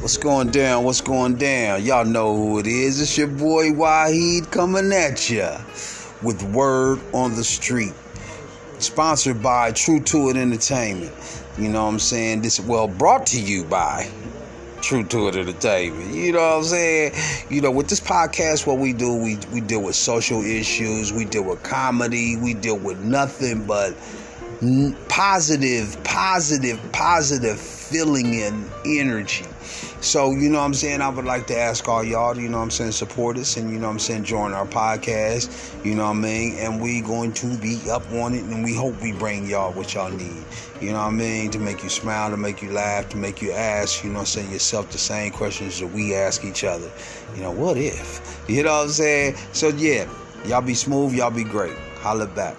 What's going down? What's going down? Y'all know who it is. It's your boy Wahid coming at ya with Word on the Street. Sponsored by True to It Entertainment. You know what I'm saying? This well brought to you by True to It Entertainment. You know what I'm saying? You know, with this podcast, what we do, we we deal with social issues, we deal with comedy, we deal with nothing but positive, positive, positive feeling and energy. So, you know what I'm saying? I would like to ask all y'all, you know what I'm saying, support us and, you know what I'm saying, join our podcast, you know what I mean? And we going to be up on it and we hope we bring y'all what y'all need, you know what I mean? To make you smile, to make you laugh, to make you ask, you know what I'm saying, yourself the same questions that we ask each other. You know, what if? You know what I'm saying? So, yeah, y'all be smooth, y'all be great. Holla back.